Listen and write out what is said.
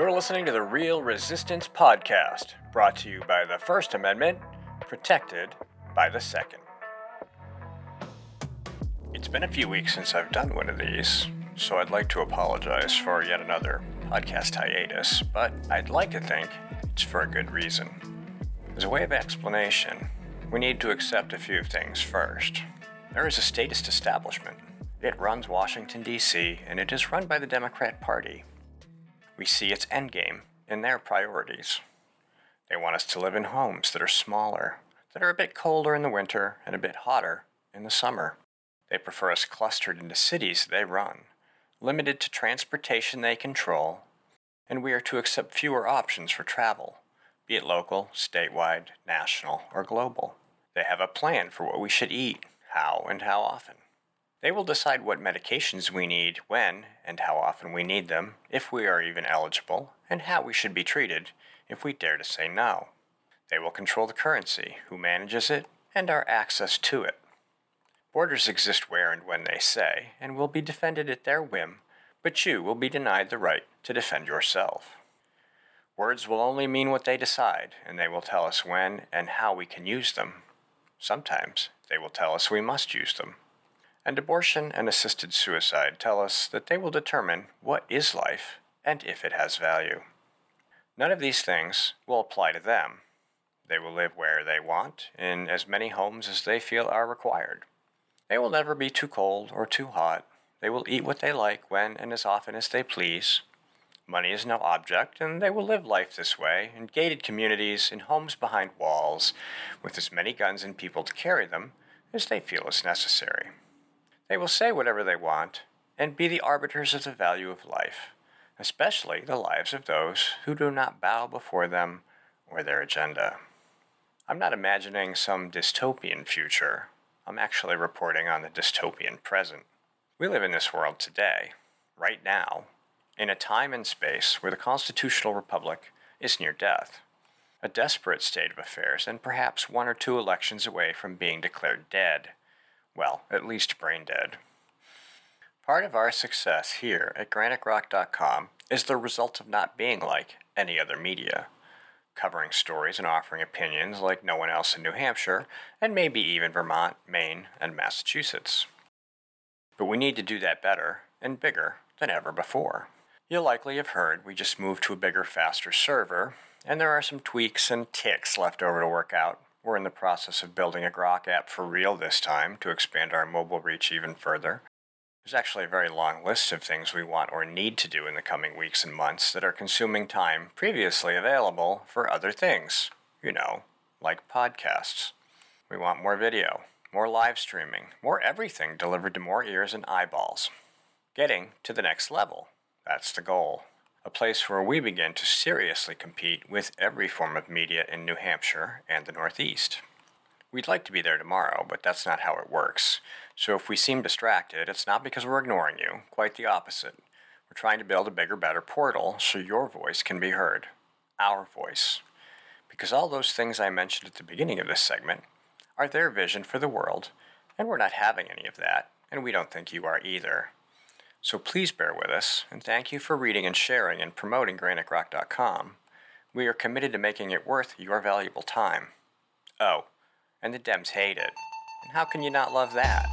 You're listening to the Real Resistance Podcast, brought to you by the First Amendment, protected by the Second. It's been a few weeks since I've done one of these, so I'd like to apologize for yet another podcast hiatus, but I'd like to think it's for a good reason. As a way of explanation, we need to accept a few things first. There is a statist establishment. It runs Washington, D.C., and it is run by the Democrat Party. We see its endgame in their priorities. They want us to live in homes that are smaller, that are a bit colder in the winter and a bit hotter in the summer. They prefer us clustered into cities they run, limited to transportation they control, and we are to accept fewer options for travel, be it local, statewide, national, or global. They have a plan for what we should eat, how, and how often. They will decide what medications we need, when, and how often we need them, if we are even eligible, and how we should be treated if we dare to say no. They will control the currency, who manages it, and our access to it. Borders exist where and when they say, and will be defended at their whim, but you will be denied the right to defend yourself. Words will only mean what they decide, and they will tell us when and how we can use them. Sometimes they will tell us we must use them and abortion and assisted suicide tell us that they will determine what is life and if it has value. None of these things will apply to them. They will live where they want, in as many homes as they feel are required. They will never be too cold or too hot. They will eat what they like when and as often as they please. Money is no object, and they will live life this way in gated communities, in homes behind walls, with as many guns and people to carry them as they feel is necessary. They will say whatever they want and be the arbiters of the value of life, especially the lives of those who do not bow before them or their agenda. I'm not imagining some dystopian future. I'm actually reporting on the dystopian present. We live in this world today, right now, in a time and space where the constitutional republic is near death, a desperate state of affairs, and perhaps one or two elections away from being declared dead. Well, at least brain dead. Part of our success here at GraniteGrok.com is the result of not being like any other media, covering stories and offering opinions like no one else in New Hampshire, and maybe even Vermont, Maine, and Massachusetts. But we need to do that better and bigger than ever before. You'll likely have heard we just moved to a bigger, faster server, and there are some tweaks and ticks left over to work out we're in the process of building a Grok app for real this time to expand our mobile reach even further. There's actually a very long list of things we want or need to do in the coming weeks and months that are consuming time previously available for other things. You know, like podcasts. We want more video, more live streaming, more everything delivered to more ears and eyeballs. Getting to the next level. That's the goal a place where we begin to seriously compete with every form of media in New Hampshire and the Northeast. We'd like to be there tomorrow, but that's not how it works. So if we seem distracted, it's not because we're ignoring you, quite the opposite. We're trying to build a bigger, better portal so your voice can be heard. Our voice. Because all those things I mentioned at the beginning of this segment are their vision for the world, and we're not having any of that, and we don't think you are either. So please bear with us, and thank you for reading and sharing and promoting GraniteGrok.com. We are committed to making it worth your valuable time. Oh, and the Dems hate it. And how can you not love that?